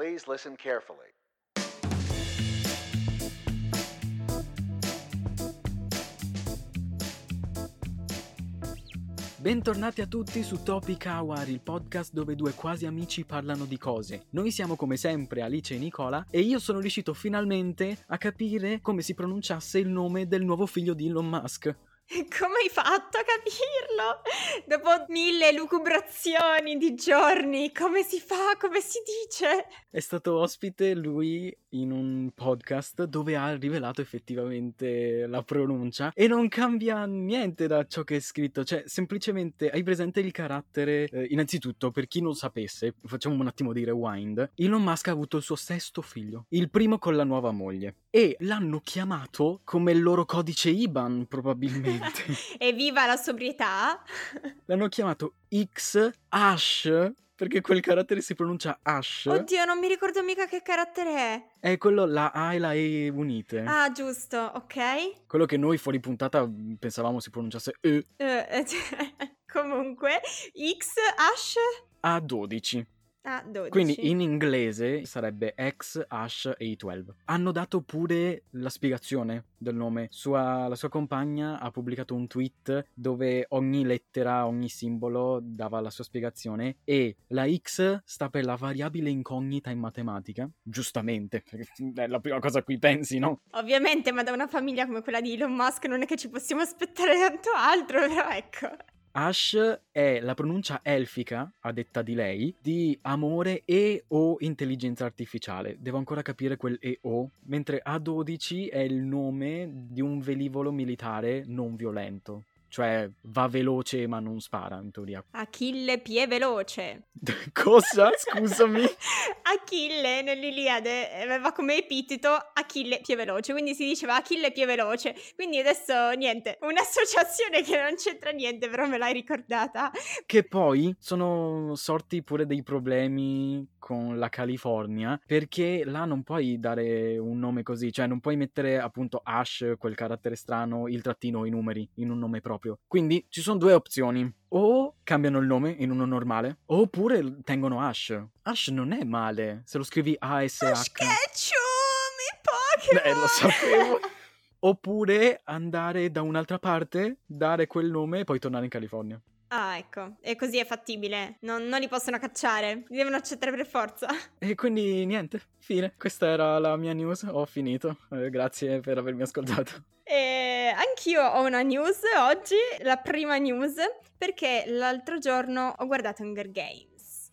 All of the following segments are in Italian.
Please listen carefully. Bentornati a tutti su Topic Hour, il podcast dove due quasi amici parlano di cose. Noi siamo come sempre Alice e Nicola e io sono riuscito finalmente a capire come si pronunciasse il nome del nuovo figlio di Elon Musk. Come hai fatto a capirlo? Dopo mille lucubrazioni di giorni, come si fa? Come si dice? È stato ospite lui in un podcast dove ha rivelato effettivamente la pronuncia e non cambia niente da ciò che è scritto, cioè semplicemente hai presente il carattere. Eh, innanzitutto, per chi non sapesse, facciamo un attimo di rewind. Elon Musk ha avuto il suo sesto figlio, il primo con la nuova moglie, e l'hanno chiamato come il loro codice IBAN, probabilmente. Evviva la sobrietà! L'hanno chiamato X Ash perché quel carattere si pronuncia Ash. Oddio, non mi ricordo mica che carattere è. È quello la A e la E unite. Ah, giusto, ok. Quello che noi fuori puntata pensavamo si pronunciasse E. Uh, comunque, X Ash A12. Ah, 12. Quindi in inglese sarebbe X Ash A12. Hanno dato pure la spiegazione del nome. Sua, la sua compagna ha pubblicato un tweet dove ogni lettera, ogni simbolo dava la sua spiegazione e la X sta per la variabile incognita in matematica. Giustamente, è la prima cosa a cui pensi, no? Ovviamente, ma da una famiglia come quella di Elon Musk non è che ci possiamo aspettare tanto altro, però ecco. Ash è la pronuncia elfica, a detta di lei, di amore e o intelligenza artificiale. Devo ancora capire quel e o, mentre A12 è il nome di un velivolo militare non violento. Cioè va veloce ma non spara in teoria. Achille pie veloce. Cosa? Scusami. Achille nell'Iliade aveva come epiteto Achille pie veloce, quindi si diceva Achille pie veloce. Quindi adesso niente, un'associazione che non c'entra niente, però me l'hai ricordata. Che poi sono sorti pure dei problemi con la California, perché là non puoi dare un nome così, cioè non puoi mettere appunto Ash, quel carattere strano, il trattino, i numeri in un nome proprio. Quindi ci sono due opzioni. O cambiano il nome in uno normale, oppure tengono Ash. Ash non è male, se lo scrivi A-S-H. Ash Ketchum, i Pokémon! Eh, lo sapevo. Oppure andare da un'altra parte, dare quel nome e poi tornare in California. Ah, ecco, e così è fattibile. Non, non, li possono cacciare, li devono accettare per forza. E quindi niente, fine. Questa era la mia news, ho finito. Eh, grazie per avermi ascoltato. E anch'io ho una news oggi, la prima news, perché l'altro giorno ho guardato Hunger Games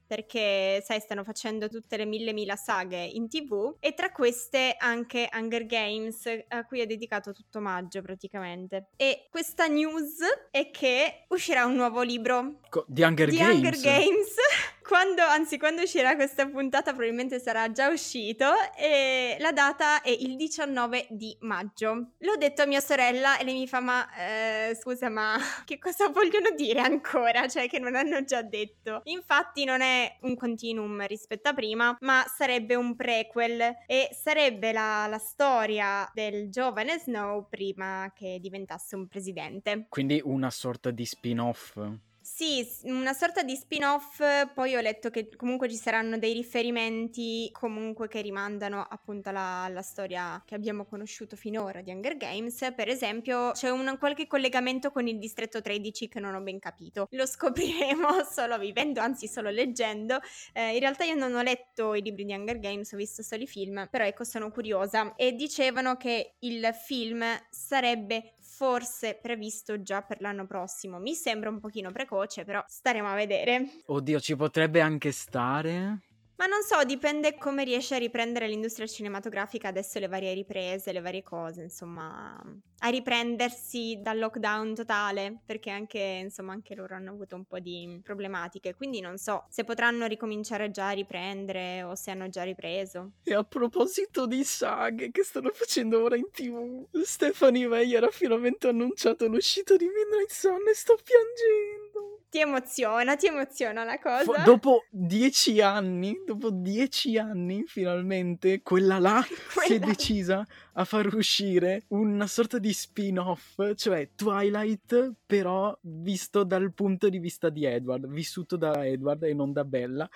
perché sai stanno facendo tutte le mille mila saghe in tv e tra queste anche Hunger Games a cui è dedicato tutto maggio praticamente. E questa news è che uscirà un nuovo libro. Co- di Hunger di Games? Hunger Games quando, anzi, quando uscirà questa puntata probabilmente sarà già uscito e la data è il 19 di maggio. L'ho detto a mia sorella e lei mi fa, ma eh, scusa, ma che cosa vogliono dire ancora? Cioè che non hanno già detto. Infatti non è un continuum rispetto a prima, ma sarebbe un prequel e sarebbe la, la storia del giovane Snow prima che diventasse un presidente. Quindi una sorta di spin-off. Sì, una sorta di spin-off, poi ho letto che comunque ci saranno dei riferimenti comunque che rimandano appunto alla, alla, storia che abbiamo conosciuto finora di Hunger Games, per esempio c'è un qualche collegamento con il distretto 13 che non ho ben capito, lo scopriremo solo vivendo, anzi solo leggendo, eh, in realtà io non ho letto i libri di Hunger Games, ho visto solo i film, però ecco sono curiosa. E dicevano che il film sarebbe forse previsto già per l'anno prossimo. Mi sembra un pochino precoce, però staremo a vedere. Oddio, ci potrebbe anche stare. Ma non so, dipende come riesce a riprendere l'industria cinematografica adesso le varie riprese, le varie cose, insomma, a riprendersi dal lockdown totale, perché anche, insomma, anche loro hanno avuto un po' di problematiche, quindi non so se potranno ricominciare già a riprendere o se hanno già ripreso. E a proposito di saghe che stanno facendo ora in tv, Stephanie Meyer ha finalmente annunciato l'uscita di Midnight Sun e sto piangendo. Ti emoziona, ti emoziona la cosa. Dopo dieci anni, dopo dieci anni, finalmente, quella là quella... si è decisa a far uscire una sorta di spin-off, cioè Twilight, però visto dal punto di vista di Edward, vissuto da Edward e non da Bella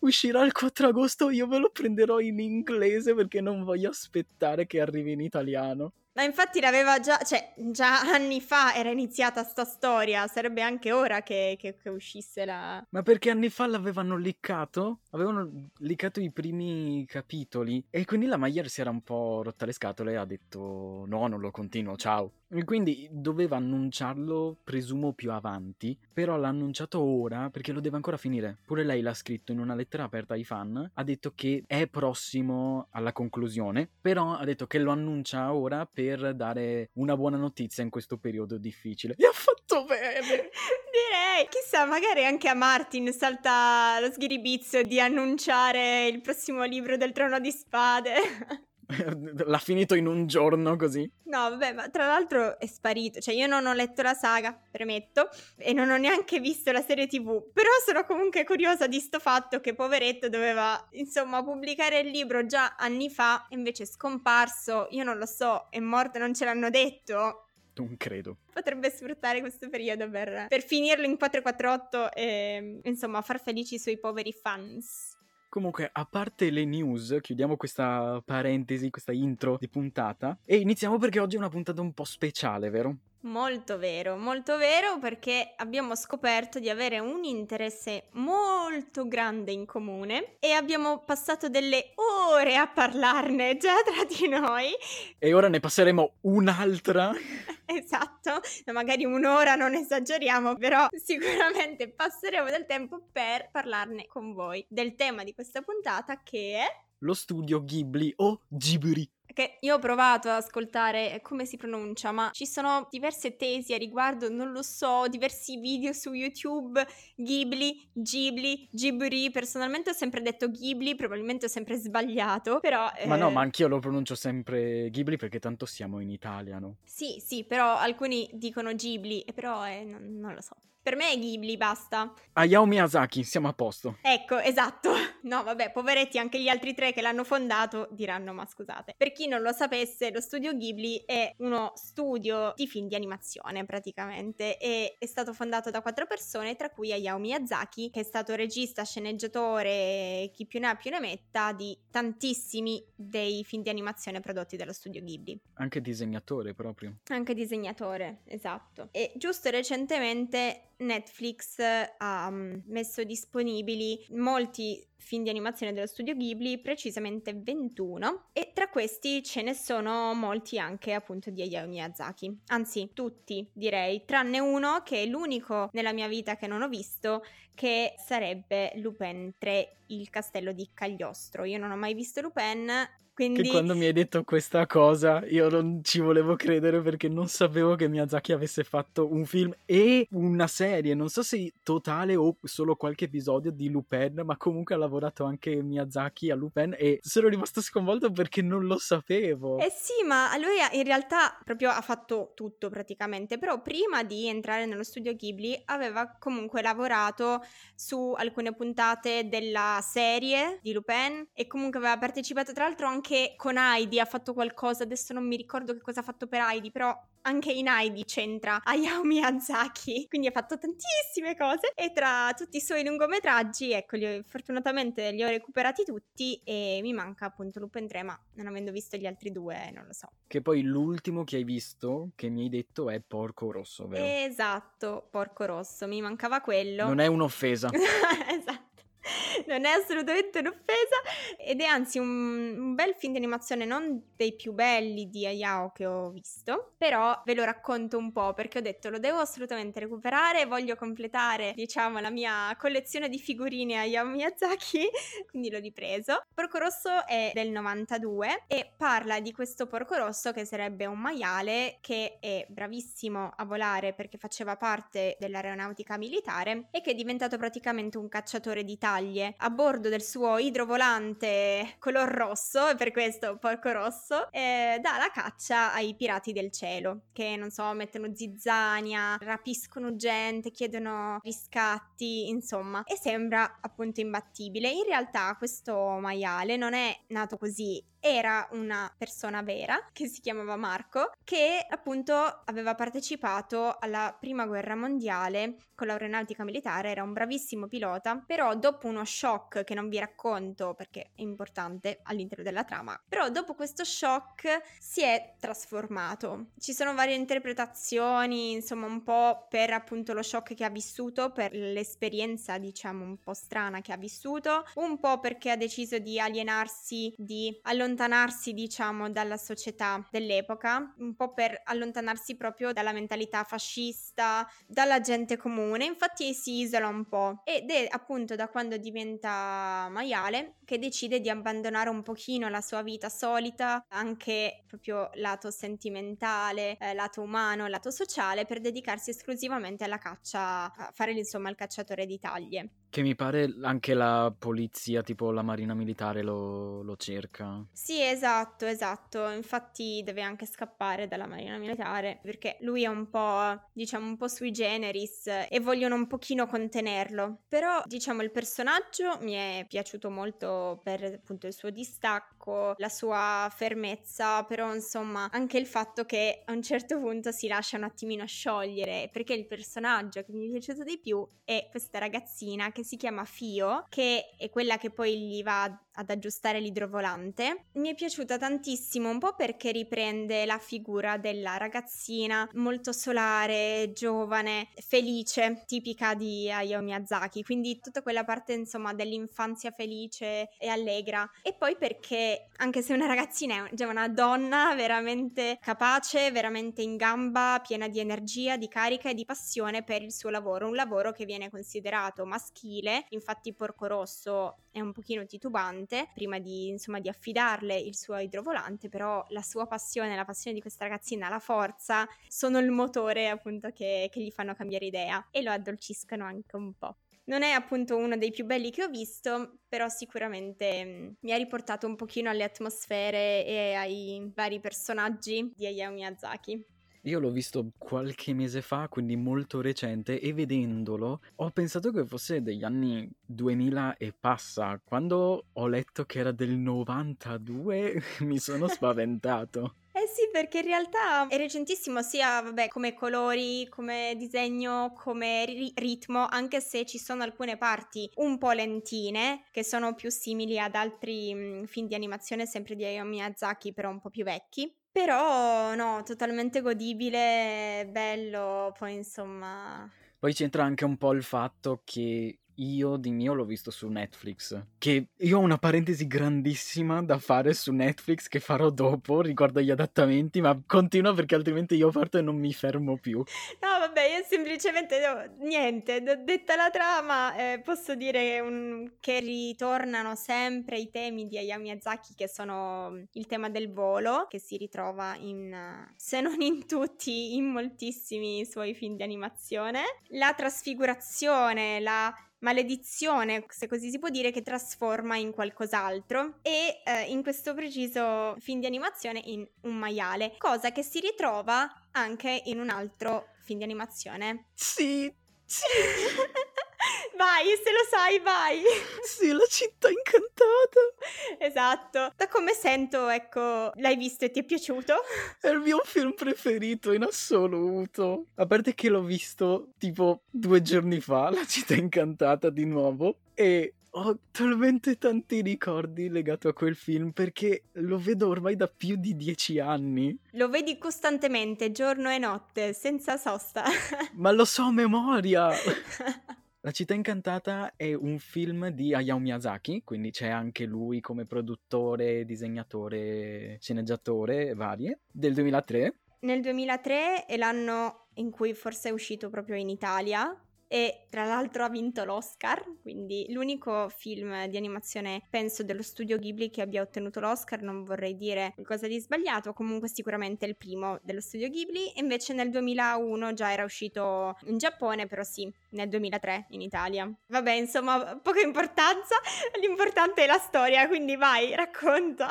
uscirà il 4 agosto, io ve lo prenderò in inglese perché non voglio aspettare che arrivi in italiano. Ma infatti l'aveva già, cioè già anni fa era iniziata sta storia, sarebbe anche ora che, che, che uscisse la... Ma perché anni fa l'avevano liccato? Avevano liccato i primi capitoli e quindi la Mayer si era un po' rotta le scatole e ha detto no, non lo continuo, ciao. Quindi doveva annunciarlo, presumo, più avanti, però l'ha annunciato ora perché lo deve ancora finire. Pure lei l'ha scritto in una lettera aperta ai fan, ha detto che è prossimo alla conclusione, però ha detto che lo annuncia ora per dare una buona notizia in questo periodo difficile. E ha fatto bene! Direi, chissà, magari anche a Martin salta lo sghiribizio di annunciare il prossimo libro del Trono di Spade. L'ha finito in un giorno così? No, vabbè, ma tra l'altro è sparito. Cioè, io non ho letto la saga, premetto, e non ho neanche visto la serie TV. Però sono comunque curiosa di sto fatto che poveretto doveva, insomma, pubblicare il libro già anni fa, e invece è scomparso. Io non lo so, è morto, non ce l'hanno detto. Non credo. Potrebbe sfruttare questo periodo per, per finirlo in 448 e, insomma, far felici i suoi poveri fans. Comunque, a parte le news, chiudiamo questa parentesi, questa intro di puntata e iniziamo perché oggi è una puntata un po' speciale, vero? Molto vero, molto vero perché abbiamo scoperto di avere un interesse molto grande in comune e abbiamo passato delle ore a parlarne già tra di noi. E ora ne passeremo un'altra. esatto, magari un'ora non esageriamo, però sicuramente passeremo del tempo per parlarne con voi del tema di questa puntata che è lo studio Ghibli o Ghibli che io ho provato ad ascoltare eh, come si pronuncia, ma ci sono diverse tesi a riguardo, non lo so, diversi video su YouTube, Ghibli, Ghibli, Ghibli, personalmente ho sempre detto Ghibli, probabilmente ho sempre sbagliato, però... Ma eh... no, ma anch'io lo pronuncio sempre Ghibli perché tanto siamo in Italia, no? Sì, sì, però alcuni dicono Ghibli, però eh, non, non lo so. Per me è Ghibli, basta. Hayao Miyazaki, siamo a posto. Ecco, esatto. No, vabbè, poveretti, anche gli altri tre che l'hanno fondato diranno, ma scusate. Per chi non lo sapesse, lo studio Ghibli è uno studio di film di animazione, praticamente, e è stato fondato da quattro persone, tra cui Hayao Miyazaki, che è stato regista, sceneggiatore, chi più ne ha più ne metta, di tantissimi dei film di animazione prodotti dallo studio Ghibli. Anche disegnatore, proprio. Anche disegnatore, esatto. E giusto recentemente Netflix ha mm, messo disponibili molti film di animazione dello studio Ghibli, precisamente 21, e tra questi ce ne sono molti anche appunto di Hayao Miyazaki, anzi tutti direi, tranne uno che è l'unico nella mia vita che non ho visto, che sarebbe Lupin 3, il castello di Cagliostro. Io non ho mai visto Lupin, quindi... Che quando mi hai detto questa cosa io non ci volevo credere perché non sapevo che Miyazaki avesse fatto un film e una serie, non so se totale o solo qualche episodio di Lupin, ma comunque ha lavorato anche Miyazaki a Lupin e sono rimasto sconvolto perché non lo sapevo. Eh sì, ma lui in realtà proprio ha fatto tutto praticamente, però prima di entrare nello studio Ghibli aveva comunque lavorato su alcune puntate della serie di Lupin e comunque aveva partecipato tra l'altro anche con Heidi ha fatto qualcosa, adesso non mi ricordo che cosa ha fatto per Heidi, però anche in Heidi c'entra Hayao Miyazaki, quindi ha fatto tantissime cose e tra tutti i suoi lungometraggi, ecco, li ho, fortunatamente li ho recuperati tutti e mi manca appunto Lupin 3, ma non avendo visto gli altri due non lo so. Che poi l'ultimo che hai visto, che mi hai detto, è Porco Rosso, vero? Esatto, Porco Rosso, mi mancava quello. Non è un'offesa. esatto. non è assolutamente un'offesa ed è anzi un, un, bel film di animazione, non dei più belli di Hayao che ho visto, però ve lo racconto un po' perché ho detto lo devo assolutamente recuperare, voglio completare diciamo la mia collezione di figurine Hayao Miyazaki, quindi l'ho ripreso. Porco Rosso è del 92 e parla di questo porco rosso che sarebbe un maiale che è bravissimo a volare perché faceva parte dell'aeronautica militare e che è diventato praticamente un cacciatore di taglie a bordo del suo idrovolante color rosso, per questo porco rosso, eh, dà la caccia ai pirati del cielo, che non so, mettono zizzania, rapiscono gente, chiedono riscatti, insomma, e sembra appunto imbattibile. In realtà questo maiale non è nato così, era una persona vera che si chiamava Marco, che appunto aveva partecipato alla prima guerra mondiale con l'aeronautica militare, era un bravissimo pilota, però dopo dopo uno shock che non vi racconto perché è importante all'interno della trama, però dopo questo shock si è trasformato. Ci sono varie interpretazioni, insomma, un po' per appunto lo shock che ha vissuto, per l'esperienza, diciamo, un po' strana che ha vissuto, un po' perché ha deciso di alienarsi, di allontanarsi, diciamo, dalla società dell'epoca, un po' per allontanarsi proprio dalla mentalità fascista, dalla gente comune. Infatti si isola un po' ed è appunto da quando diventa maiale che decide di abbandonare un pochino la sua vita solita, anche proprio lato sentimentale, eh, lato umano, lato sociale, per dedicarsi esclusivamente alla caccia, a fare insomma il cacciatore di taglie. Che mi pare anche la polizia, tipo la marina militare, lo, lo, cerca. Sì, esatto, esatto. Infatti deve anche scappare dalla marina militare perché lui è un po', diciamo, un po' sui generis e vogliono un pochino contenerlo. Però, diciamo, il personaggio mi è piaciuto molto per appunto il suo distacco, la sua fermezza, però insomma anche il fatto che a un certo punto si lascia un attimino sciogliere perché il personaggio che mi è piaciuto di più è questa ragazzina che si chiama Fio, che è quella che poi gli va ad aggiustare l'idrovolante. Mi è piaciuta tantissimo, un po' perché riprende la figura della ragazzina molto solare, giovane, felice, tipica di Hayao Miyazaki, quindi tutta quella parte insomma dell'infanzia felice e allegra. E poi perché anche se una ragazzina è già una donna veramente capace, veramente in gamba, piena di energia, di carica e di passione per il suo lavoro, un lavoro che viene considerato maschile, infatti Porco Rosso è un pochino titubante prima di, insomma, di affidarle il suo idrovolante, però la sua passione, la passione di questa ragazzina, la forza, sono il motore appunto che, che gli fanno cambiare idea e lo addolciscono anche un po'. Non è appunto uno dei più belli che ho visto, però sicuramente mm, mi ha riportato un pochino alle atmosfere e ai vari personaggi di Hayao Miyazaki. Io l'ho visto qualche mese fa, quindi molto recente, e vedendolo ho pensato che fosse degli anni 2000 e passa. Quando ho letto che era del 92 mi sono spaventato. Eh sì, perché in realtà è recentissimo sia, vabbè, come colori, come disegno, come ri- ritmo, anche se ci sono alcune parti un po' lentine, che sono più simili ad altri mh, film di animazione, sempre di Hayao Miyazaki, però un po' più vecchi. Però no, totalmente godibile, bello, poi insomma... Poi c'entra anche un po' il fatto che io di mio l'ho visto su Netflix. Che io ho una parentesi grandissima da fare su Netflix che farò dopo riguardo agli adattamenti, ma continua perché altrimenti io parto e non mi fermo più. No, vabbè, io semplicemente no, niente, detta la trama, eh, posso dire un, che ritornano sempre i temi di Hayao Miyazaki che sono il tema del volo, che si ritrova in, se non in tutti, in moltissimi suoi film di animazione. La trasfigurazione, la maledizione, se così si può dire, che trasforma in qualcos'altro e eh, in questo preciso film di animazione in un maiale, cosa che si ritrova anche in un altro film di animazione. Sì, sì. Vai, se lo sai, vai. Sì, la città incantata. Esatto. Da come sento, ecco, l'hai visto e ti è piaciuto? È il mio film preferito in assoluto. A parte che l'ho visto tipo due giorni fa, La città incantata di nuovo. E ho talmente tanti ricordi legati a quel film perché lo vedo ormai da più di dieci anni. Lo vedi costantemente, giorno e notte, senza sosta. Ma lo so a memoria. La città incantata è un film di Hayao Miyazaki, quindi c'è anche lui come produttore, disegnatore, sceneggiatore varie, del 2003. Nel 2003 è l'anno in cui forse è uscito proprio in Italia, e tra l'altro ha vinto l'Oscar, quindi l'unico film di animazione penso dello studio Ghibli che abbia ottenuto l'Oscar, non vorrei dire qualcosa di sbagliato, comunque sicuramente il primo dello studio Ghibli, e invece nel 2001 già era uscito in Giappone, però sì, nel 2003 in Italia. Vabbè, insomma, poca importanza, l'importante è la storia, quindi vai, racconta.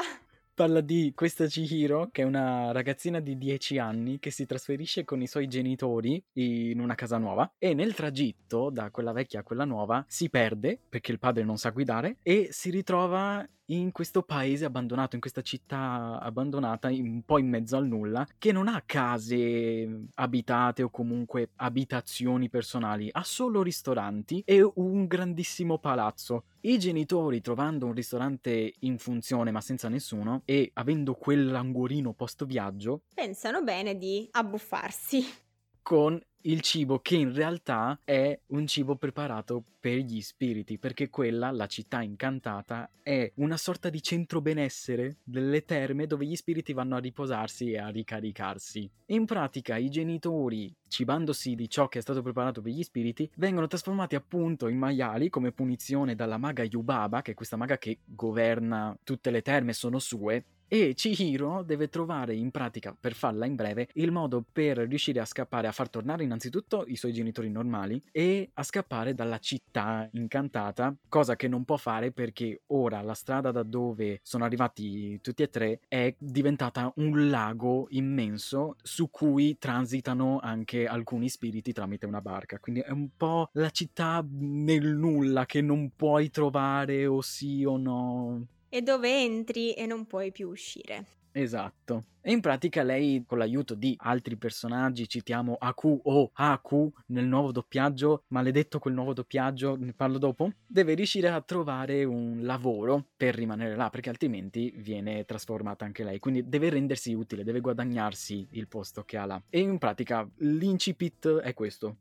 Parla di questa Chihiro, che è una ragazzina di 10 anni che si trasferisce con i suoi genitori in una casa nuova e nel tragitto da quella vecchia a quella nuova si perde perché il padre non sa guidare e si ritrova in questo paese abbandonato, in questa città abbandonata, un po' in mezzo al nulla, che non ha case abitate o comunque abitazioni personali, ha solo ristoranti e un grandissimo palazzo. I genitori, trovando un ristorante in funzione ma senza nessuno e avendo quell'angorino post viaggio, pensano bene di abbuffarsi con il cibo che in realtà è un cibo preparato per gli spiriti, perché quella, la città incantata, è una sorta di centro benessere delle terme dove gli spiriti vanno a riposarsi e a ricaricarsi. In pratica i genitori, cibandosi di ciò che è stato preparato per gli spiriti, vengono trasformati appunto in maiali come punizione dalla maga Yubaba, che è questa maga che governa tutte le terme, sono sue, e Chihiro deve trovare in pratica, per farla in breve, il modo per riuscire a scappare, a far tornare innanzitutto i suoi genitori normali e a scappare dalla città incantata, cosa che non può fare perché ora la strada da dove sono arrivati tutti e tre è diventata un lago immenso su cui transitano anche alcuni spiriti tramite una barca. Quindi è un po' la città nel nulla che non puoi trovare o sì o no e dove entri e non puoi più uscire. Esatto. E in pratica lei, con l'aiuto di altri personaggi, citiamo Aku o Aku nel nuovo doppiaggio, maledetto quel nuovo doppiaggio, ne parlo dopo, deve riuscire a trovare un lavoro per rimanere là, perché altrimenti viene trasformata anche lei. Quindi deve rendersi utile, deve guadagnarsi il posto che ha là. E in pratica l'incipit è questo.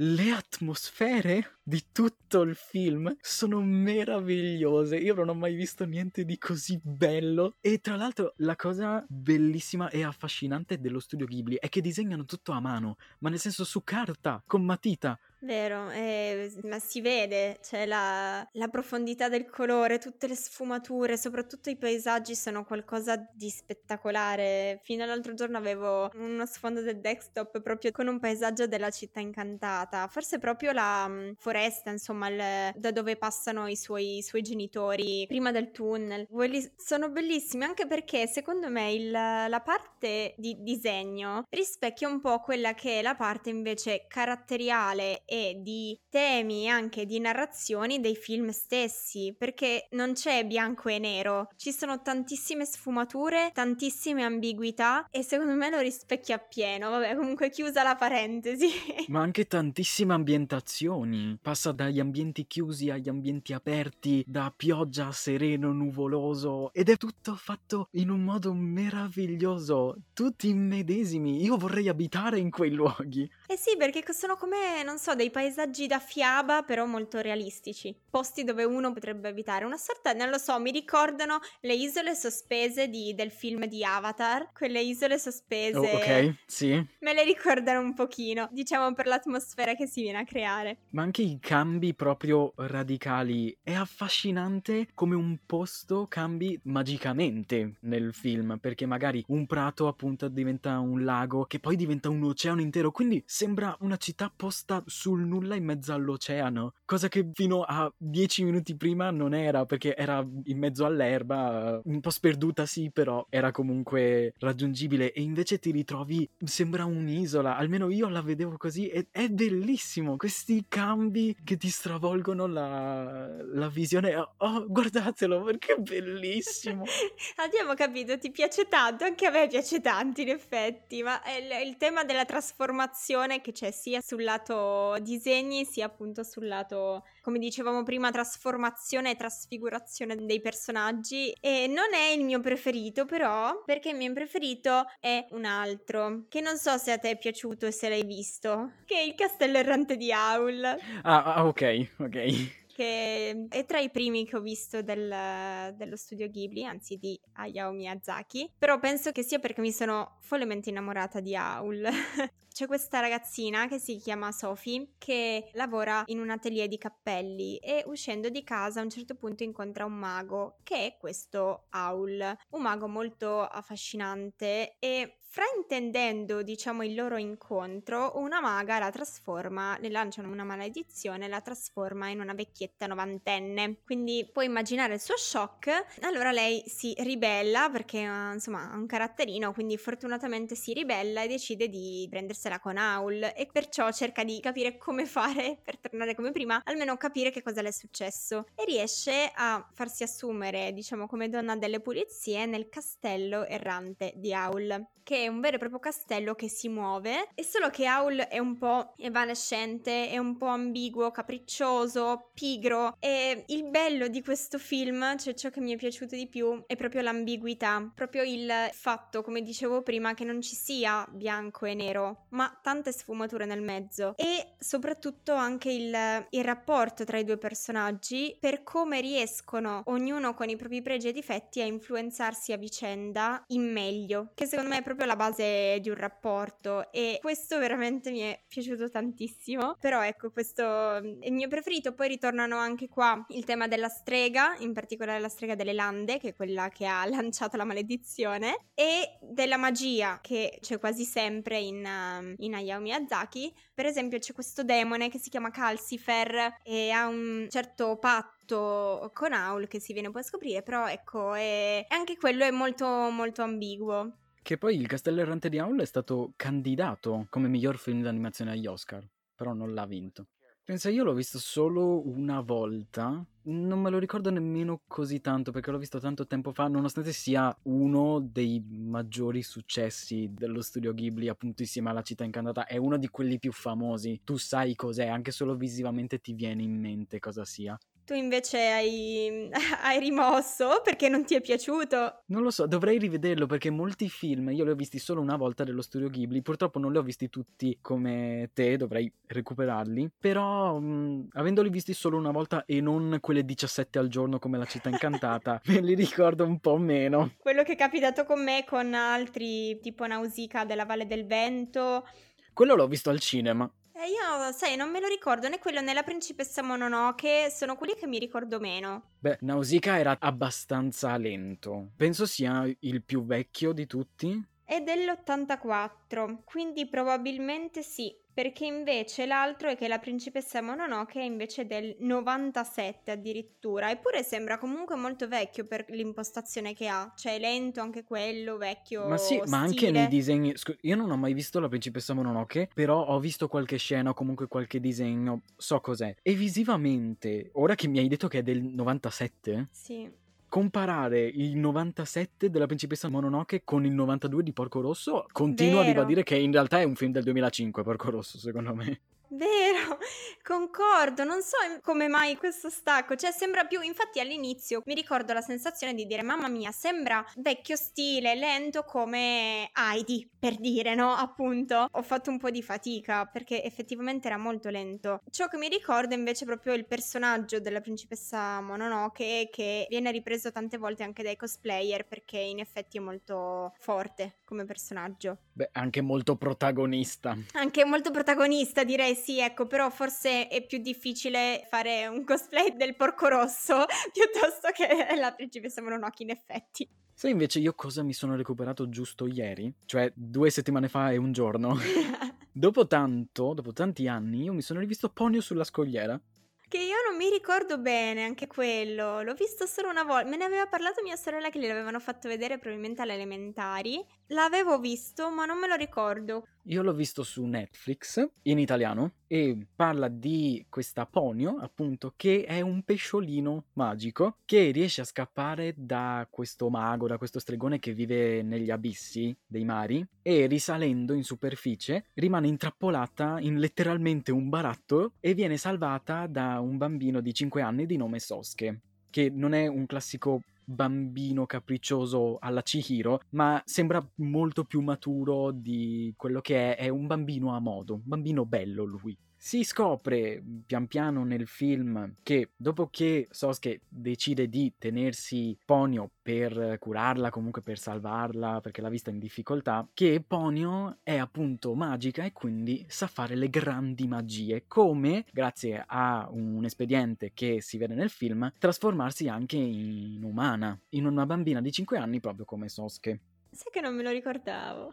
Le atmosfere di tutto il film sono meravigliose. Io non ho mai visto niente di così bello. E tra l'altro, la cosa bellissima e affascinante dello studio Ghibli è che disegnano tutto a mano, ma nel senso su carta, con matita. Vero, eh, ma si vede, c'è la, la, profondità del colore, tutte le sfumature, soprattutto i paesaggi sono qualcosa di spettacolare. Fino all'altro giorno avevo uno sfondo del desktop proprio con un paesaggio della città incantata, forse proprio la um, foresta, insomma, il, da dove passano i suoi, i suoi, genitori prima del tunnel. Quelli sono bellissimi anche perché secondo me il, la parte di disegno rispecchia un po' quella che è la parte invece caratteriale e di temi e anche di narrazioni dei film stessi, perché non c'è bianco e nero, ci sono tantissime sfumature, tantissime ambiguità e secondo me lo rispecchia appieno. Vabbè, comunque chiusa la parentesi. Ma anche tantissime ambientazioni. Passa dagli ambienti chiusi agli ambienti aperti, da pioggia a sereno, nuvoloso ed è tutto fatto in un modo meraviglioso, tutti immedesimi. Io vorrei abitare in quei luoghi. Eh sì, perché sono come, non so, dei paesaggi da fiaba, però molto realistici. Posti dove uno potrebbe abitare. Una sorta, non lo so, mi ricordano le isole sospese di, del film di Avatar. Quelle isole sospese. Oh, ok, sì. Me le ricordano un pochino, diciamo per l'atmosfera che si viene a creare. Ma anche i cambi proprio radicali. È affascinante come un posto cambi magicamente nel film, perché magari un prato appunto diventa un lago, che poi diventa un oceano intero. Quindi sembra una città posta sul nulla in mezzo all'oceano, cosa che fino a dieci minuti prima non era, perché era in mezzo all'erba, un po' sperduta sì, però era comunque raggiungibile e invece ti ritrovi, sembra un'isola, almeno io la vedevo così e è bellissimo, questi cambi che ti stravolgono la, la visione, oh guardatelo perché è bellissimo. Abbiamo capito, ti piace tanto, anche a me piace tanto in effetti, ma il, il tema della trasformazione che c'è sia sul lato disegni sia appunto sul lato, come dicevamo prima, trasformazione e trasfigurazione dei personaggi. E non è il mio preferito, però, perché il mio preferito è un altro, che non so se a te è piaciuto e se l'hai visto, che è il castello errante di Aul. Ah, ah ok, ok. Che è tra i primi che ho visto del, dello studio Ghibli, anzi di Hayao Miyazaki, però penso che sia perché mi sono follemente innamorata di Aul. C'è questa ragazzina che si chiama Sophie che lavora in un atelier di cappelli e uscendo di casa a un certo punto incontra un mago che è questo Aul, un mago molto affascinante e fraintendendo diciamo il loro incontro una maga la trasforma, le lanciano una maledizione la trasforma in una vecchietta novantenne. Quindi puoi immaginare il suo shock. Allora lei si ribella perché insomma ha un caratterino quindi fortunatamente si ribella e decide di prendersi passarla con Aul e perciò cerca di capire come fare per tornare come prima, almeno capire che cosa le è successo. E riesce a farsi assumere, diciamo, come donna delle pulizie nel castello errante di Aul che è un vero e proprio castello che si muove, è solo che Aul è un po' evanescente, è un po' ambiguo, capriccioso, pigro e il bello di questo film, cioè ciò che mi è piaciuto di più, è proprio l'ambiguità, proprio il fatto, come dicevo prima, che non ci sia bianco e nero, ma tante sfumature nel mezzo e soprattutto anche il, il rapporto tra i due personaggi per come riescono ognuno con i propri pregi e difetti a influenzarsi a vicenda in meglio, che secondo me è proprio la base di un rapporto e questo veramente mi è piaciuto tantissimo. Però ecco, questo è il mio preferito. Poi ritornano anche qua il tema della strega, in particolare la strega delle lande, che è quella che ha lanciato la maledizione, e della magia che c'è quasi sempre in, uh, in Hayao Miyazaki. Per esempio c'è questo demone che si chiama Calcifer e ha un certo patto con Aul che si viene poi a scoprire, però ecco, è... anche quello è molto molto ambiguo. Che poi Il Castello Errante di Aul è stato candidato come miglior film d'animazione agli Oscar, però non l'ha vinto. Pensa, io l'ho visto solo una volta, non me lo ricordo nemmeno così tanto perché l'ho visto tanto tempo fa, nonostante sia uno dei maggiori successi dello studio Ghibli, appunto insieme alla città incantata, è uno di quelli più famosi. Tu sai cos'è, anche solo visivamente ti viene in mente cosa sia. Tu invece hai, hai, rimosso perché non ti è piaciuto? Non lo so, dovrei rivederlo perché molti film io li ho visti solo una volta dello studio Ghibli, purtroppo non li ho visti tutti come te, dovrei recuperarli, però mh, avendoli visti solo una volta e non quelle 17 al giorno come la città incantata, me li ricordo un po' meno. Quello che è capitato con me con altri tipo Nausicaa della Valle del Vento. Quello l'ho visto al cinema. Eh, io, sai, non me lo ricordo né quello né la principessa Mononoke, sono quelli che mi ricordo meno. Beh, Nausicaa era abbastanza lento. Penso sia il più vecchio di tutti. È dell'84, quindi probabilmente sì perché invece l'altro è che la principessa Mononoke è invece del 97 addirittura, eppure sembra comunque molto vecchio per l'impostazione che ha, cioè è lento anche quello, vecchio. Ma sì, stile. ma anche nei disegni, io non ho mai visto la principessa Mononoke, però ho visto qualche scena o comunque qualche disegno, so cos'è. E visivamente, ora che mi hai detto che è del 97? Sì comparare il 97 della principessa Mononoke con il 92 di Porco Rosso, continuo Vero. a ribadire che in realtà è un film del 2005, Porco Rosso, secondo me. Vero, concordo, non so come mai questo stacco, cioè sembra più, infatti all'inizio mi ricordo la sensazione di dire mamma mia, sembra vecchio stile, lento come Heidi, per dire, no? Appunto, ho fatto un po' di fatica perché effettivamente era molto lento. Ciò che mi ricordo invece è proprio il personaggio della principessa Mononoke che viene ripreso tante volte anche dai cosplayer perché in effetti è molto forte come personaggio. Beh, anche molto protagonista. Anche molto protagonista, direi sì, ecco, però forse è più difficile fare un cosplay del porco rosso piuttosto che la principessa Mononoke in effetti. Sai invece io cosa mi sono recuperato giusto ieri? Cioè due settimane fa e un giorno. dopo tanto, dopo tanti anni, io mi sono rivisto Ponio sulla scogliera. Che io non mi ricordo bene anche quello, l'ho visto solo una volta, me ne aveva parlato mia sorella che gliel'avevano fatto vedere probabilmente alle elementari, l'avevo visto ma non me lo ricordo. Io l'ho visto su Netflix in italiano e parla di questa Ponio, appunto, che è un pesciolino magico che riesce a scappare da questo mago, da questo stregone che vive negli abissi dei mari e risalendo in superficie rimane intrappolata in letteralmente un baratto e viene salvata da un bambino di 5 anni di nome Sosuke, che non è un classico bambino capriccioso alla Chihiro, ma sembra molto più maturo di quello che è, è un bambino a modo, un bambino bello lui. Si scopre pian piano nel film che dopo che Sosuke decide di tenersi Ponyo per curarla, comunque per salvarla, perché l'ha vista in difficoltà, che Ponyo è appunto magica e quindi sa fare le grandi magie, come, grazie a un espediente che si vede nel film, trasformarsi anche in umana, in una bambina di 5 anni proprio come Sosuke. Sai che non me lo ricordavo.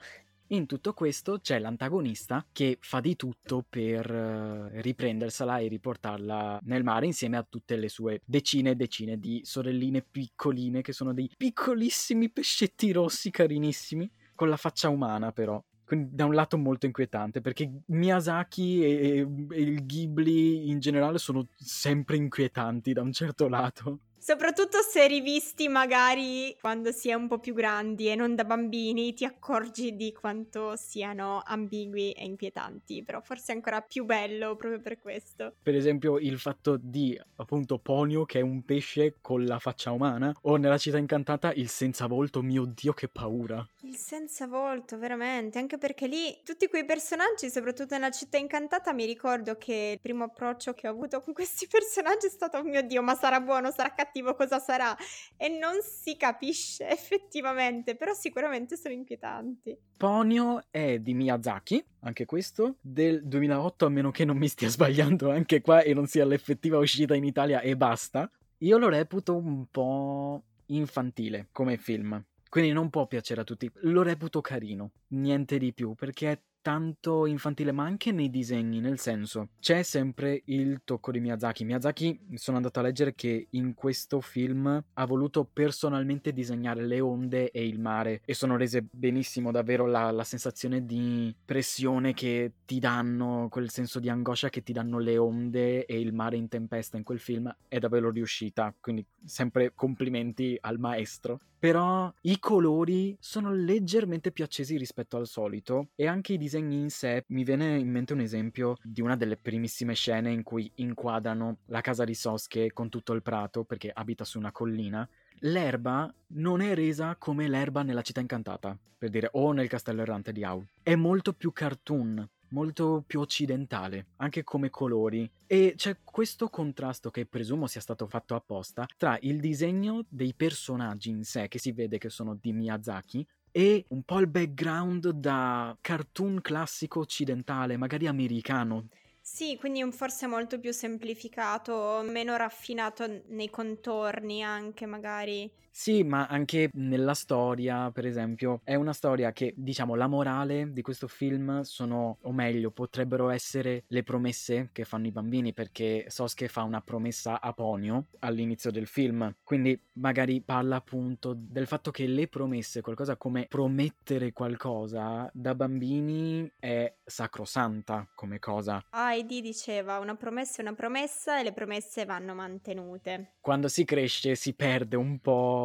In tutto questo c'è l'antagonista che fa di tutto per uh, riprendersela e riportarla nel mare insieme a tutte le sue decine e decine di sorelline piccoline che sono dei piccolissimi pescetti rossi carinissimi con la faccia umana però. Quindi da un lato molto inquietante, perché Miyazaki e, e il Ghibli in generale sono sempre inquietanti da un certo lato. Soprattutto se rivisti magari quando si è un po' più grandi e non da bambini, ti accorgi di quanto siano ambigui e inquietanti, però forse è ancora più bello proprio per questo. Per esempio il fatto di appunto Ponio che è un pesce con la faccia umana o nella città incantata il senza volto, mio dio che paura. Il senza volto, veramente, anche perché lì tutti quei personaggi, soprattutto nella città incantata, mi ricordo che il primo approccio che ho avuto con questi personaggi è stato, oh mio dio, ma sarà buono, sarà cattivo cattivo cosa sarà e non si capisce effettivamente, però sicuramente sono inquietanti. Ponyo è di Miyazaki, anche questo, del 2008 a meno che non mi stia sbagliando anche qua e non sia l'effettiva uscita in Italia e basta. Io lo reputo un po' infantile come film. Quindi non può piacere a tutti. Lo reputo carino, niente di più, perché è tanto infantile, ma anche nei disegni, nel senso, c'è sempre il tocco di Miyazaki. Miyazaki, sono andato a leggere che in questo film ha voluto personalmente disegnare le onde e il mare e sono rese benissimo davvero la, la sensazione di pressione che ti danno, quel senso di angoscia che ti danno le onde e il mare in tempesta in quel film è davvero riuscita, quindi sempre complimenti al maestro. Però i colori sono leggermente più accesi rispetto al solito e anche i disegni in sé mi viene in mente un esempio di una delle primissime scene in cui inquadrano la casa di Sosuke con tutto il prato perché abita su una collina l'erba non è resa come l'erba nella città incantata, per dire, o nel castello errante di Au. È molto più cartoon, molto più occidentale, anche come colori. E c'è questo contrasto che presumo sia stato fatto apposta tra il disegno dei personaggi in sé, che si vede che sono di Miyazaki, e un po' il background da cartoon classico occidentale, magari americano. Sì, quindi un forse molto più semplificato, meno raffinato nei contorni anche magari. Sì, ma anche nella storia, per esempio, è una storia che, diciamo, la morale di questo film sono, o meglio, potrebbero essere le promesse che fanno i bambini, perché Sosuke fa una promessa a Ponyo all'inizio del film, quindi magari parla appunto del fatto che le promesse, qualcosa come promettere qualcosa, da bambini è sacrosanta come cosa. Ah, Heidi diceva una promessa è una promessa e le promesse vanno mantenute. Quando si cresce si perde un po'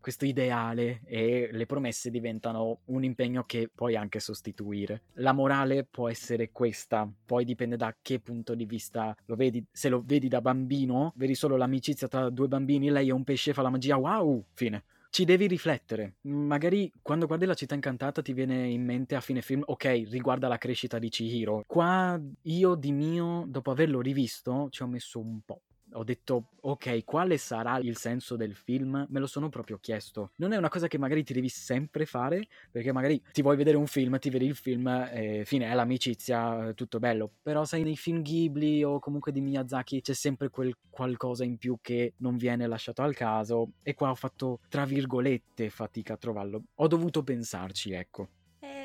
questo ideale e le promesse diventano un impegno che puoi anche sostituire. La morale può essere questa, poi dipende da che punto di vista lo vedi. Se lo vedi da bambino, vedi solo l'amicizia tra due bambini, lei è un pesce, fa la magia, wow, fine ci devi riflettere. Magari quando guardi la città incantata ti viene in mente a fine film, ok, riguarda la crescita di Chihiro. Qua io di mio, dopo averlo rivisto, ci ho messo un po' ho detto ok, quale sarà il senso del film? Me lo sono proprio chiesto. Non è una cosa che magari ti devi sempre fare, perché magari ti vuoi vedere un film, ti vedi il film e fine, è l'amicizia, tutto bello. Però sai, nei film Ghibli o comunque di Miyazaki c'è sempre quel qualcosa in più che non viene lasciato al caso e qua ho fatto, tra virgolette, fatica a trovarlo. Ho dovuto pensarci, ecco.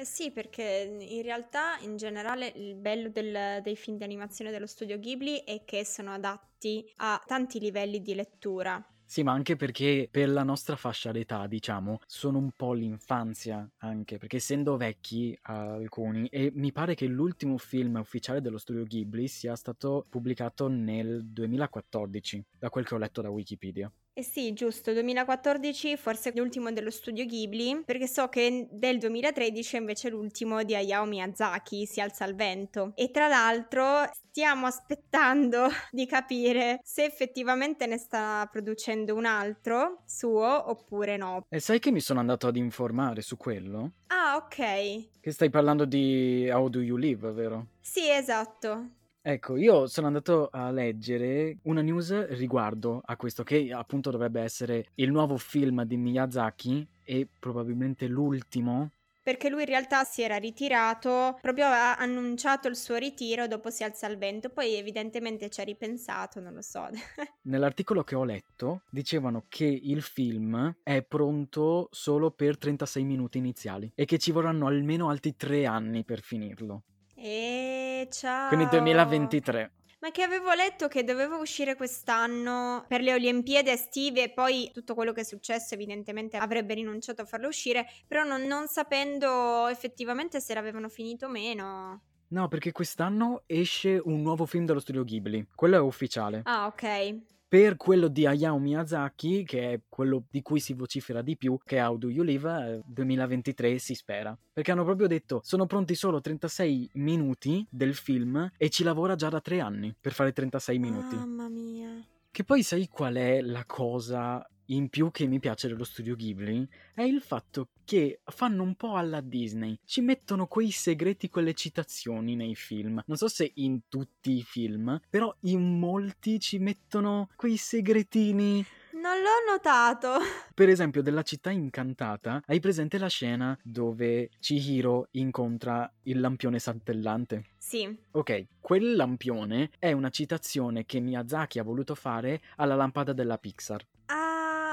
Eh, sì, perché in realtà in generale il bello del, dei film di animazione dello studio Ghibli è che sono adatti a tanti livelli di lettura. Sì, ma anche perché per la nostra fascia d'età, diciamo, sono un po' l'infanzia anche, perché essendo vecchi alcuni, e mi pare che l'ultimo film ufficiale dello studio Ghibli sia stato pubblicato nel 2014, da quel che ho letto da Wikipedia. Eh sì, giusto, 2014 forse l'ultimo dello studio Ghibli, perché so che del 2013 invece l'ultimo di Hayao Miyazaki, Si alza al vento. E tra l'altro stiamo aspettando di capire se effettivamente ne sta producendo un altro suo oppure no. E sai che mi sono andato ad informare su quello? Ah, ok. Che stai parlando di How Do You Live, vero? Sì, esatto. Ecco, io sono andato a leggere una news riguardo a questo, che appunto dovrebbe essere il nuovo film di Miyazaki e probabilmente l'ultimo. Perché lui in realtà si era ritirato, proprio aveva annunciato il suo ritiro, dopo si alza al vento, poi evidentemente ci ha ripensato, non lo so. Nell'articolo che ho letto dicevano che il film è pronto solo per 36 minuti iniziali e che ci vorranno almeno altri tre anni per finirlo. E ciao. Quindi 2023. Ma che avevo letto che doveva uscire quest'anno per le Olimpiadi estive e poi tutto quello che è successo evidentemente avrebbe rinunciato a farlo uscire, però non, non sapendo effettivamente se l'avevano finito o meno. No, perché quest'anno esce un nuovo film dello studio Ghibli. Quello è ufficiale. Ah, ok. Per quello di Hayao Miyazaki, che è quello di cui si vocifera di più, che è How Do You Live, eh, 2023 si spera. Perché hanno proprio detto, sono pronti solo 36 minuti del film e ci lavora già da tre anni per fare 36 minuti. Mamma mia. Che poi sai qual è la cosa in più che mi piace dello studio Ghibli? È il fatto che fanno un po' alla Disney. Ci mettono quei segreti, quelle citazioni nei film. Non so se in tutti i film, però in molti ci mettono quei segretini. Non l'ho notato. Per esempio, della città incantata, hai presente la scena dove Chihiro incontra il lampione saltellante? Sì. Ok, quel lampione è una citazione che Miyazaki ha voluto fare alla lampada della Pixar. Ah,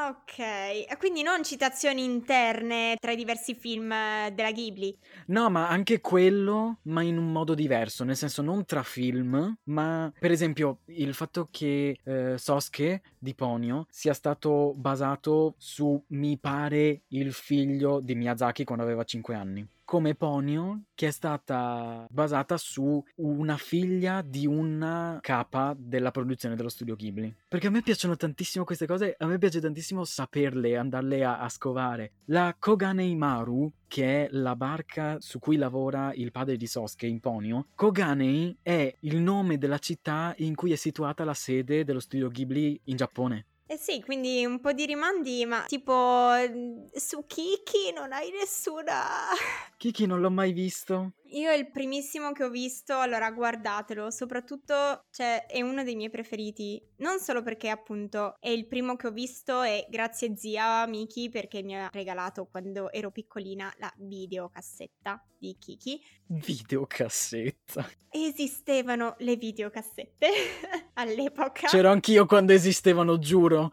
ok. Quindi non citazioni interne tra i diversi film eh, della Ghibli. No, ma anche quello, ma in un modo diverso, nel senso non tra film, ma per esempio il fatto che eh, Sosuke di Ponyo sia stato basato su, mi pare, il figlio di Miyazaki quando aveva 5 anni. Come Ponyo, che è stata basata su una figlia di una capa della produzione dello studio Ghibli. Perché a me piacciono tantissimo queste cose, a me piace tantissimo saperle, andarle a, a scovare. La Koganei Maru, che è la barca su cui lavora il padre di Sosuke in Ponyo, Koganei è il nome della città in cui è situata la sede dello studio Ghibli in Giappone. Eh sì, quindi un po' di rimandi, ma tipo mm, su Kiki non hai nessuna... Kiki non l'ho mai visto. Io il primissimo che ho visto, allora guardatelo, soprattutto cioè, è uno dei miei preferiti, non solo perché appunto è il primo che ho visto e grazie zia Miki perché mi ha regalato quando ero piccolina la videocassetta di Kiki. Videocassetta. Esistevano le videocassette all'epoca. C'ero anch'io quando esistevano, giuro.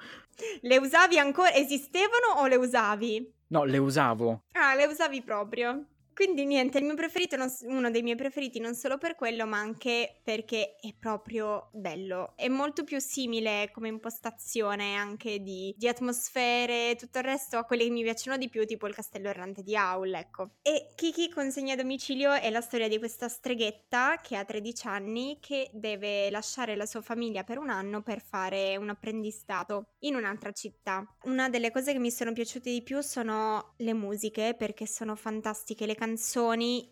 Le usavi ancora? Esistevano o le usavi? No, le usavo. Ah, le usavi proprio. Quindi niente, il mio preferito, non uno dei miei preferiti non solo per quello, ma anche perché è proprio bello. È molto più simile come impostazione anche di, di atmosfere, tutto il resto a quelle che mi piacciono di più, tipo il castello errante di Howl, ecco. E Kiki consegna a domicilio è la storia di questa streghetta che ha 13 anni che deve lasciare la sua famiglia per un anno per fare un apprendistato in un'altra città. Una delle cose che mi sono piaciute di più sono le musiche perché sono fantastiche, le canzoni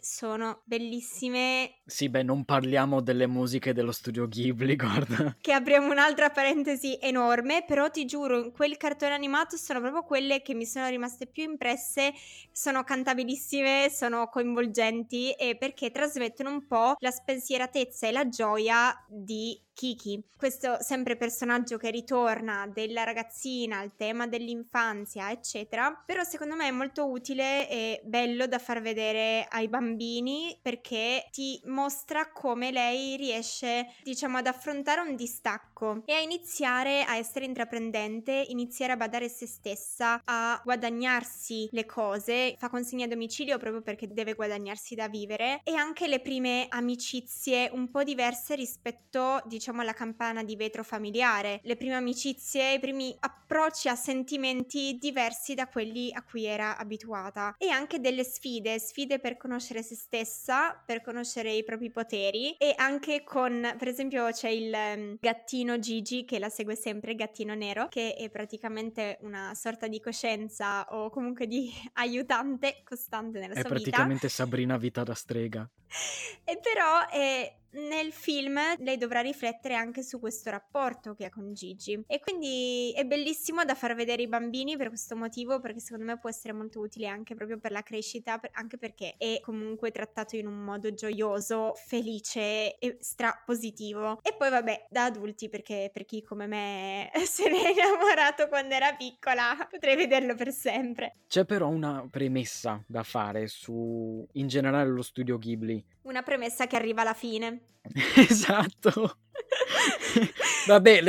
sono bellissime. Sì, beh, non parliamo delle musiche dello studio Ghibli, guarda. Che apriamo un'altra parentesi enorme, però ti giuro, in quel cartone animato sono proprio quelle che mi sono rimaste più impresse, sono cantabilissime, sono coinvolgenti e perché trasmettono un po' la spensieratezza e la gioia di Kiki, questo sempre personaggio che ritorna della ragazzina al tema dell'infanzia, eccetera. Però secondo me è molto utile e bello da far vedere ai bambini perché ti mostra come lei riesce, diciamo, ad affrontare un distacco e a iniziare a essere intraprendente, iniziare a badare se stessa, a guadagnarsi le cose, fa consegna a domicilio proprio perché deve guadagnarsi da vivere e anche le prime amicizie un po' diverse rispetto, diciamo, alla campana di vetro familiare, le prime amicizie, i primi approcci a sentimenti diversi da quelli a cui era abituata e anche delle sfide, sfide per conoscere se stessa, per conoscere i propri poteri e anche con, per esempio, c'è il ehm, gattino Gigi che la segue sempre, il gattino nero, che è praticamente una sorta di coscienza o comunque di aiutante costante nella È sua vita. praticamente Sabrina vita da strega. E però eh, nel film lei dovrà riflettere anche su questo rapporto che ha con Gigi. E quindi è bellissimo da far vedere ai bambini per questo motivo, perché secondo me può essere molto utile anche proprio per la crescita, anche perché è comunque trattato in un modo gioioso, felice e strapositivo. E poi vabbè, da adulti, perché per chi come me se ne è innamorato quando era piccola, potrei vederlo per sempre. C'è però una premessa da fare su, in generale, lo studio Ghibli. Una premessa che arriva alla fine. esatto. Vabbè,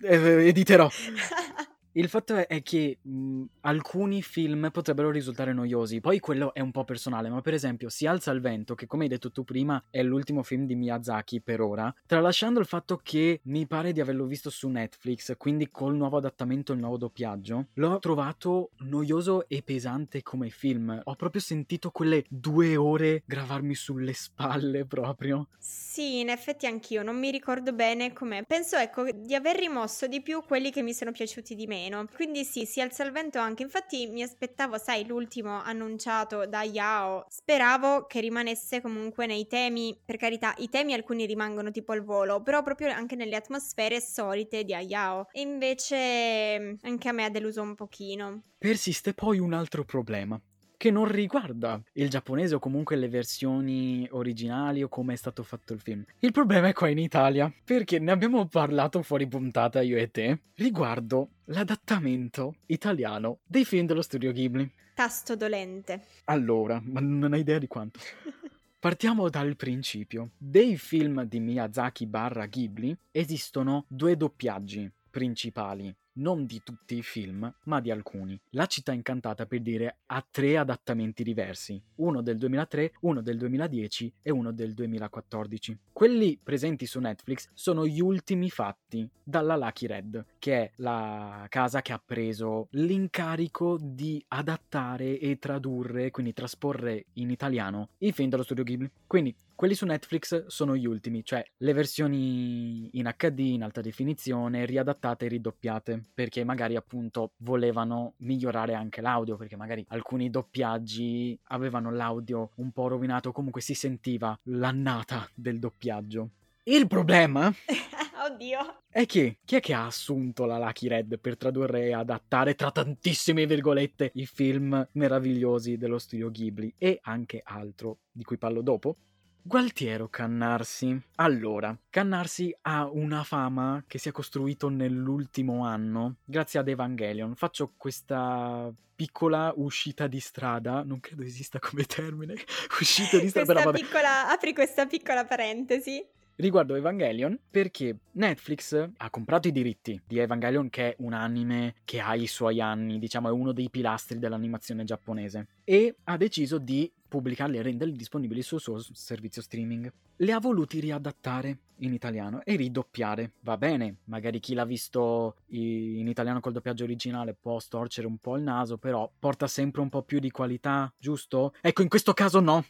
eh, editerò. Il fatto è, che mh, alcuni film potrebbero risultare noiosi, poi quello è un po' personale, ma per esempio Si alza il vento, che come hai detto tu prima è l'ultimo film di Miyazaki per ora, tralasciando il fatto che mi pare di averlo visto su Netflix, quindi col nuovo adattamento il nuovo doppiaggio, l'ho trovato noioso e pesante come film. Ho proprio sentito quelle due ore gravarmi sulle spalle proprio. Sì, in effetti anch'io, non mi ricordo bene com'è. Penso ecco di aver rimosso di più quelli che mi sono piaciuti di meno. Quindi sì, si alza il vento anche. Infatti mi aspettavo, sai, l'ultimo annunciato da Yao. Speravo che rimanesse comunque nei temi, per carità, i temi alcuni rimangono tipo al volo, però proprio anche nelle atmosfere solite di Ayao. E invece anche a me ha deluso un pochino. Persiste poi un altro problema che non riguarda il giapponese o comunque le versioni originali o come è stato fatto il film. Il problema è qua in Italia, perché ne abbiamo parlato fuori puntata io e te riguardo l'adattamento italiano dei film dello studio Ghibli. Tasto dolente. Allora, ma non hai idea di quanto. Partiamo dal principio. Dei film di Miyazaki barra Ghibli esistono due doppiaggi principali non di tutti i film, ma di alcuni. La città incantata, per dire, ha tre adattamenti diversi, uno del 2003, uno del 2010 e uno del 2014. Quelli presenti su Netflix sono gli ultimi fatti dalla Lucky Red, che è la casa che ha preso l'incarico di adattare e tradurre, quindi trasporre in italiano i film dello studio Ghibli. Quindi quelli su Netflix sono gli ultimi, cioè le versioni in HD, in alta definizione, riadattate e ridoppiate, perché magari appunto volevano migliorare anche l'audio, perché magari alcuni doppiaggi avevano l'audio un po' rovinato, comunque si sentiva l'annata del doppiaggio. Il problema Oddio. È che chi è che ha assunto la Lucky Red per tradurre e adattare tra tantissime virgolette i film meravigliosi dello studio Ghibli e anche altro di cui parlo dopo? Gualtiero Cannarsi. Allora, Cannarsi ha una fama che si è costruito nell'ultimo anno grazie ad Evangelion. Faccio questa piccola uscita di strada, non credo esista come termine, uscita di strada, però vabbè. Piccola, apri questa piccola parentesi riguardo Evangelion perché Netflix ha comprato i diritti di Evangelion che è un anime che ha i suoi anni, diciamo è uno dei pilastri dell'animazione giapponese e ha deciso di pubblicarli e renderli disponibili sul suo servizio streaming. Li ha voluti riadattare in italiano e ridoppiare. Va bene, magari chi l'ha visto in italiano col doppiaggio originale può storcere un po' il naso, però porta sempre un po' più di qualità, giusto? Ecco, in questo caso no.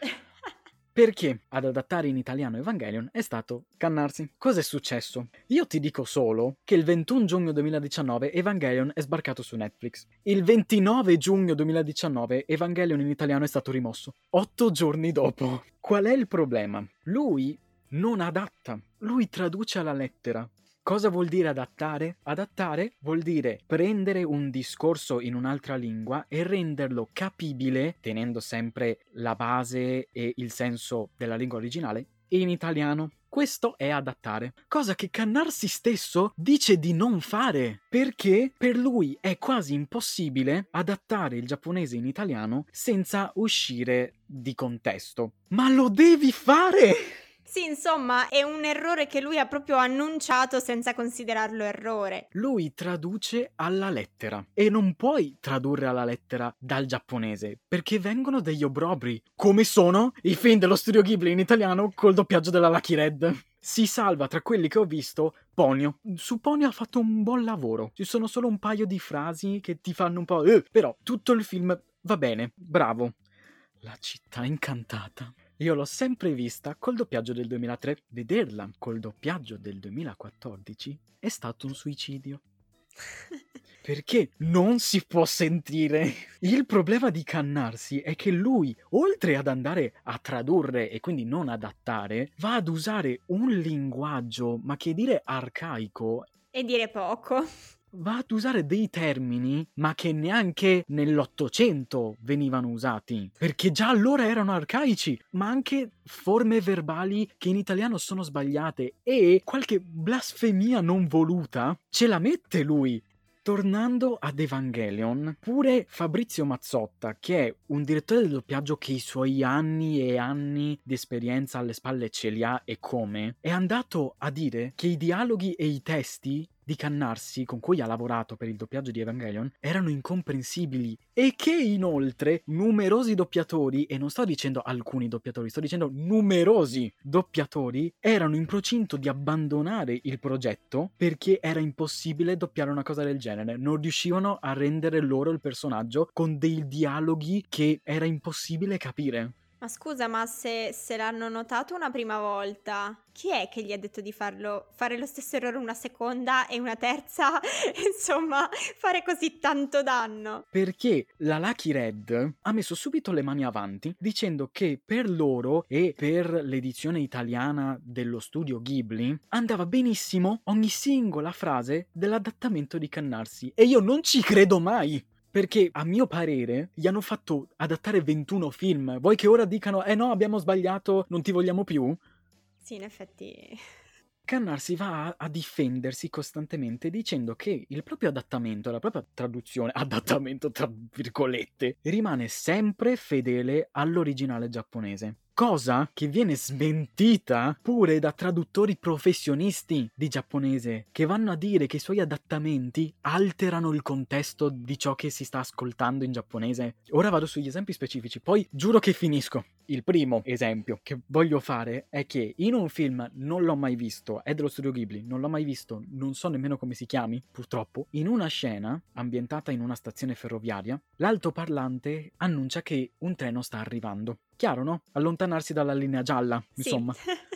perché ad adattare in italiano Evangelion è stato Cannarsi. Cos'è successo? Io ti dico solo che il 21 giugno 2019 Evangelion è sbarcato su Netflix. Il 29 giugno 2019 Evangelion in italiano è stato rimosso. Otto giorni dopo. Qual è il problema? Lui non adatta, lui traduce alla lettera. Cosa vuol dire adattare? Adattare vuol dire prendere un discorso in un'altra lingua e renderlo capibile, tenendo sempre la base e il senso della lingua originale, in italiano. Questo è adattare, cosa che Cannarsi stesso dice di non fare, perché per lui è quasi impossibile adattare il giapponese in italiano senza uscire di contesto. Ma lo devi fare! Sì, insomma, è un errore che lui ha proprio annunciato senza considerarlo errore. Lui traduce alla lettera e non puoi tradurre alla lettera dal giapponese perché vengono degli obrobri, come sono i film dello studio Ghibli in italiano col doppiaggio della Lucky Red. Si salva tra quelli che ho visto Ponio. Su Ponio ha fatto un buon lavoro. Ci sono solo un paio di frasi che ti fanno un po'. Eh, però tutto il film va bene, bravo. La città incantata. Io l'ho sempre vista col doppiaggio del 2003. Vederla col doppiaggio del 2014 è stato un suicidio. Perché non si può sentire. Il problema di Cannarsi è che lui, oltre ad andare a tradurre e quindi non adattare, va ad usare un linguaggio, ma che dire arcaico. E dire poco va ad usare dei termini, ma che neanche nell'Ottocento venivano usati, perché già allora erano arcaici, ma anche forme verbali che in italiano sono sbagliate e qualche blasfemia non voluta ce la mette lui. Tornando ad Evangelion, pure Fabrizio Mazzotta, che è un direttore del doppiaggio che i suoi anni e anni di esperienza alle spalle ce li ha e come, è andato a dire che i dialoghi e i testi di Cannarsi con cui ha lavorato per il doppiaggio di Evangelion erano incomprensibili e che inoltre numerosi doppiatori, e non sto dicendo alcuni doppiatori, sto dicendo numerosi doppiatori, erano in procinto di abbandonare il progetto perché era impossibile doppiare una cosa del genere, non riuscivano a rendere loro il personaggio con dei dialoghi che era impossibile capire. Ma scusa, ma se, se, l'hanno notato una prima volta, chi è che gli ha detto di farlo, fare lo stesso errore una seconda e una terza? Insomma, fare così tanto danno? Perché la Lucky Red ha messo subito le mani avanti dicendo che per loro e per l'edizione italiana dello studio Ghibli andava benissimo ogni singola frase dell'adattamento di Cannarsi. E io non ci credo mai! Perché a mio parere gli hanno fatto adattare 21 film. Vuoi che ora dicano, eh no, abbiamo sbagliato, non ti vogliamo più? Sì, in effetti. Cannarsi va a, a, difendersi costantemente dicendo che il proprio adattamento, la propria traduzione, adattamento tra virgolette, rimane sempre fedele all'originale giapponese cosa che viene smentita pure da traduttori professionisti di giapponese che vanno a dire che i suoi adattamenti alterano il contesto di ciò che si sta ascoltando in giapponese. Ora vado sugli esempi specifici, poi giuro che finisco. Il primo esempio che voglio fare è che in un film non l'ho mai visto, è dello studio Ghibli, non l'ho mai visto, non so nemmeno come si chiami, purtroppo, in una scena ambientata in una stazione ferroviaria, l'altoparlante annuncia che un treno sta arrivando. Chiaro, no? Allontanarsi dalla linea gialla, insomma.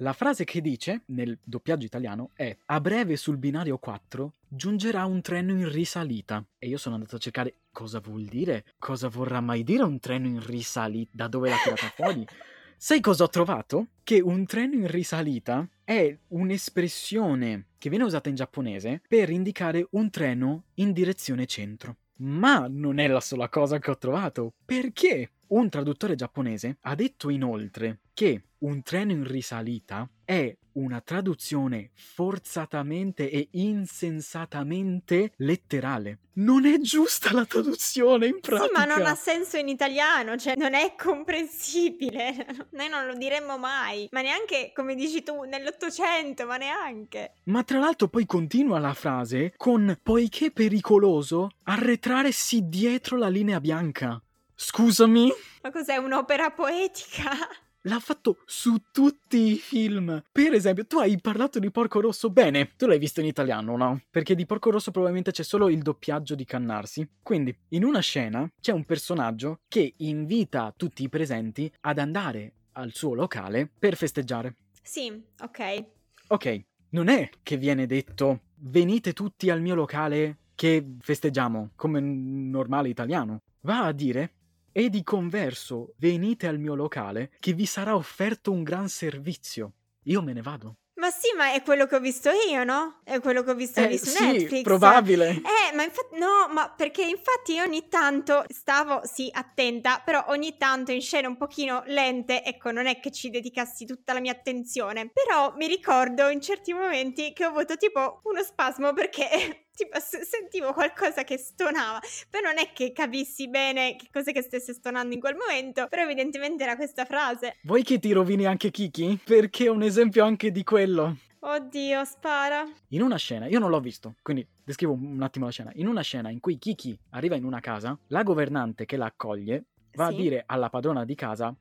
La frase che dice, nel doppiaggio italiano, è a breve sul binario 4 giungerà un treno in risalita. E io sono andato a cercare cosa vuol dire, cosa vorrà mai dire un treno in risalita, da dove l'ha tirata fuori. Sai cosa ho trovato? Che un treno in risalita è un'espressione che viene usata in giapponese per indicare un treno in direzione centro. Ma non è la sola cosa che ho trovato, perché un traduttore giapponese ha detto inoltre che un treno in risalita è una traduzione forzatamente e insensatamente letterale. Non è giusta la traduzione in pratica. Sì, ma non ha senso in italiano, cioè non è comprensibile. Noi non lo diremmo mai, ma neanche, come dici tu, nell'Ottocento, ma neanche. Ma tra l'altro poi continua la frase con poiché pericoloso arretrare sì dietro la linea bianca. Scusami? Ma cos'è un'opera poetica? L'ha fatto su tutti i film. Per esempio, tu hai parlato di Porco Rosso bene. Tu l'hai visto in italiano, no? Perché di Porco Rosso probabilmente c'è solo il doppiaggio di Cannarsi. Quindi, in una scena c'è un personaggio che invita tutti i presenti ad andare al suo locale per festeggiare. Sì, ok. Ok, non è che viene detto venite tutti al mio locale che festeggiamo come normale italiano. Va a dire e di converso venite al mio locale che vi sarà offerto un gran servizio. Io me ne vado. Ma sì, ma è quello che ho visto io, no? È quello che ho visto eh, lì su sì, Netflix. probabile. Eh, ma infatti, no, ma perché infatti ogni tanto stavo, sì, attenta, però ogni tanto in scene un pochino lente, ecco, non è che ci dedicassi tutta la mia attenzione. Però mi ricordo in certi momenti che ho avuto tipo uno spasmo perché tipo sentivo qualcosa che stonava, però non è che capissi bene che cosa che stesse stonando in quel momento, però evidentemente era questa frase. Vuoi che ti rovini anche Kiki? Perché è un esempio anche di quello. Oddio, spara. In una scena, io non l'ho visto, quindi descrivo un attimo la scena. In una scena in cui Kiki arriva in una casa, la governante che la accoglie va sì. a dire alla padrona di casa: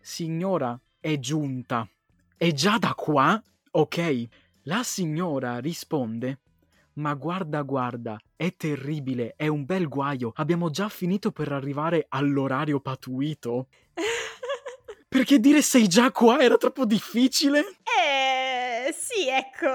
Signora, è giunta. È già da qua? Ok. La signora risponde: ma guarda, guarda, è terribile, è un bel guaio. Abbiamo già finito per arrivare all'orario patuito. Perché dire sei già qua era troppo difficile? Eh, sì, ecco.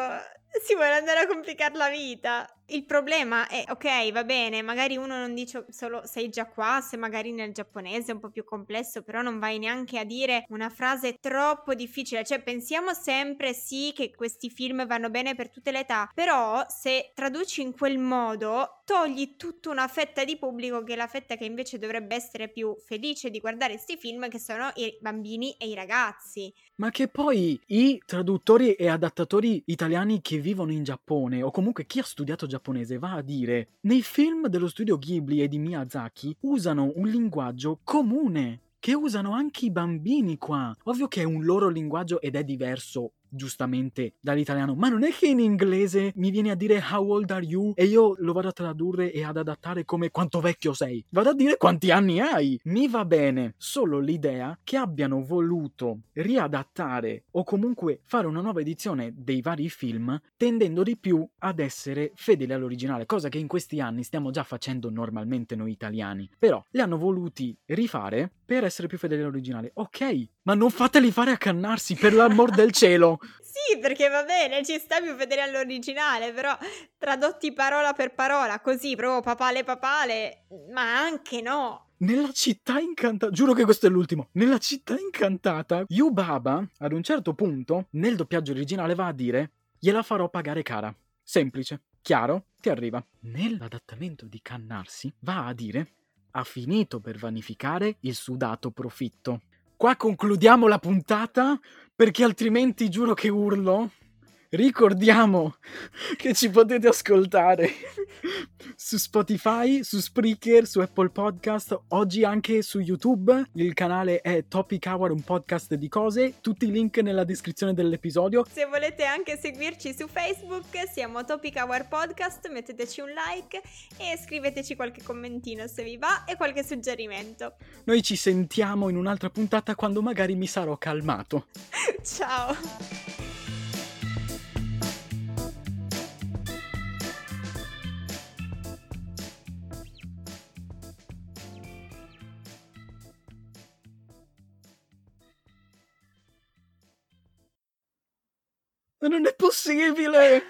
Si vuole andare a complicare la vita. Il problema è, ok, va bene, magari uno non dice solo sei già qua, se magari nel giapponese è un po' più complesso, però non vai neanche a dire una frase troppo difficile. Cioè, pensiamo sempre sì che questi film vanno bene per tutte le età, però se traduci in quel modo, togli tutta una fetta di pubblico che è la fetta che invece dovrebbe essere più felice di guardare questi film, che sono i bambini e i ragazzi. Ma che poi i traduttori e adattatori italiani che vivono in Giappone, o comunque chi ha studiato giapponese, giapponese va a dire nei film dello studio Ghibli e di Miyazaki usano un linguaggio comune che usano anche i bambini qua. Ovvio che è un loro linguaggio ed è diverso giustamente dall'italiano, ma non è che in inglese mi viene a dire how old are you e io lo vado a tradurre e ad adattare come quanto vecchio sei. Vado a dire quanti anni hai. Mi va bene solo l'idea che abbiano voluto riadattare o comunque fare una nuova edizione dei vari film tendendo di più ad essere fedeli all'originale, cosa che in questi anni stiamo già facendo normalmente noi italiani. Però li hanno voluti rifare per essere più fedeli all'originale. Ok, ma non fateli fare accannarsi per l'amor del cielo. Sì, perché va bene, ci sta più fedele all'originale, però tradotti parola per parola, così, proprio papale papale, ma anche no. Nella città incantata, giuro che questo è l'ultimo. Nella città incantata, Yubaba, ad un certo punto, nel doppiaggio originale va a dire: Gliela farò pagare cara. Semplice, chiaro, ti arriva. Nell'adattamento di Cannarsi va a dire: Ha finito per vanificare il sudato profitto. Qua concludiamo la puntata perché altrimenti giuro che urlo. Ricordiamo che ci potete ascoltare su Spotify, su Spreaker, su Apple Podcast, oggi anche su YouTube. Il canale è Topic Hour, un podcast di cose. Tutti i link nella descrizione dell'episodio. Se volete anche seguirci su Facebook, siamo Topic Hour Podcast, metteteci un like e scriveteci qualche commentino se vi va e qualche suggerimento. Noi ci sentiamo in un'altra puntata quando magari mi sarò calmato. Ciao! Ma non è possibile!